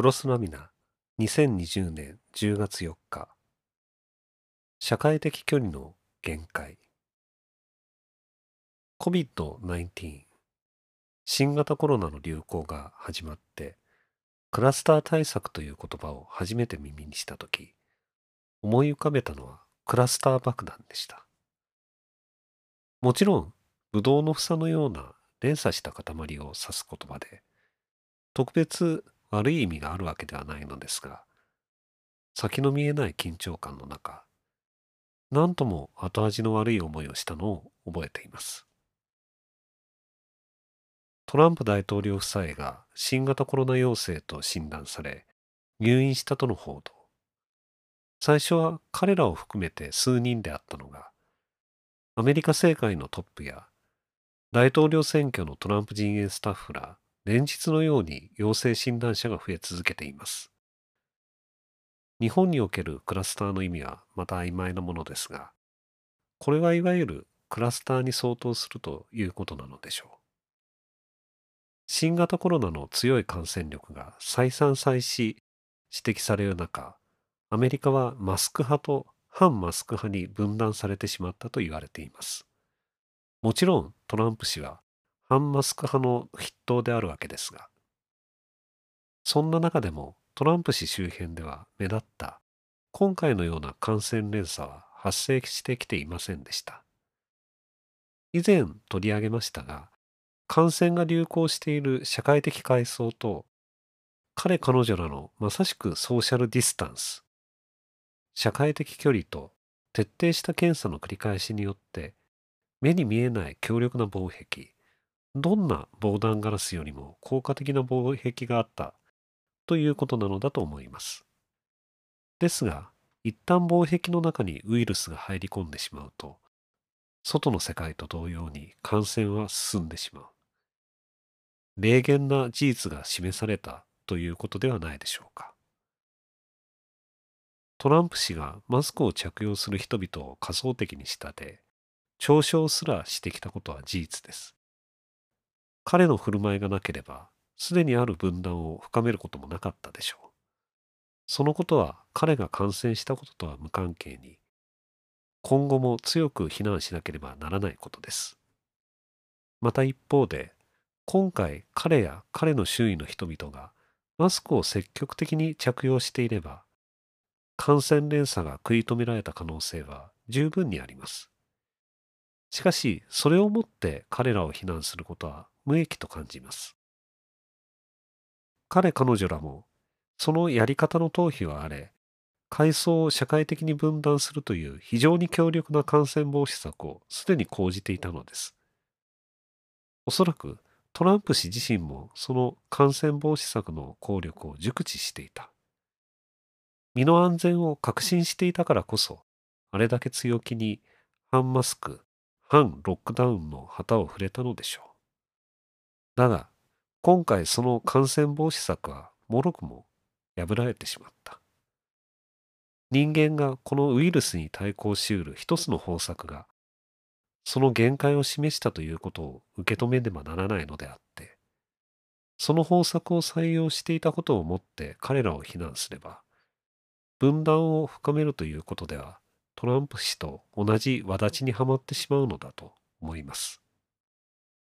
クロスラミナ2020年10月4日。社会的距離の限界。COVID-19 新型コロナの流行が始まってクラスター対策という言葉を初めて耳にしたとき思い浮かべたのはクラスター爆弾でした。もちろんブドウの房のような連鎖した塊を指す言葉で特別悪い意味があるわけではないのですが先の見えない緊張感の中何とも後味の悪い思いをしたのを覚えています。トランプ大統領夫妻が新型コロナ陽性と診断され入院したとの報道。最初は彼らを含めて数人であったのがアメリカ政界のトップや大統領選挙のトランプ陣営スタッフら連日のように陽性診断者が増え続けています。日本におけるクラスターの意味はまた曖昧なものですが、これはいわゆるクラスターに相当するということなのでしょう。新型コロナの強い感染力が再三再四指摘される中、アメリカはマスク派と反マスク派に分断されてしまったと言われています。もちろんトランプ氏は反マスク派の筆頭であるわけですが、そんな中でもトランプ氏周辺では目立った今回のような感染連鎖は発生してきていませんでした。以前取り上げましたが、感染が流行している社会的階層と彼彼女らのまさしくソーシャルディスタンス、社会的距離と徹底した検査の繰り返しによって目に見えない強力な防壁、どんな防弾ガラスよりも効果的な防壁があったということなのだと思います。ですが、一旦防壁の中にウイルスが入り込んでしまうと、外の世界と同様に感染は進んでしまう。霊言な事実が示されたということではないでしょうか。トランプ氏がマスクを着用する人々を仮想的に仕立て、嘲笑すらしてきたことは事実です。彼の振る舞いがなければ、すでにある分断を深めることもなかったでしょう。そのことは彼が感染したこととは無関係に、今後も強く非難しなければならないことです。また一方で、今回彼や彼の周囲の人々がマスクを積極的に着用していれば、感染連鎖が食い止められた可能性は十分にあります。しかし、それをもって彼らを非難することは無益と感じます。彼彼女らも、そのやり方の逃避はあれ、階層を社会的に分断するという非常に強力な感染防止策をすでに講じていたのです。おそらくトランプ氏自身もその感染防止策の効力を熟知していた。身の安全を確信していたからこそ、あれだけ強気に反マスク、反ロックダウンの旗を触れたのでしょう。だが、今回その感染防止策はもろくも破られてしまった。人間がこのウイルスに対抗しうる一つの方策が、その限界を示したということを受け止めねばならないのであって、その方策を採用していたことをもって彼らを非難すれば、分断を深めるということではトランプ氏と同じ轍にはまってしまうのだと思います。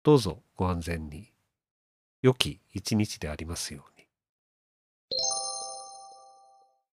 どうぞご安全に。良き一日でありますように。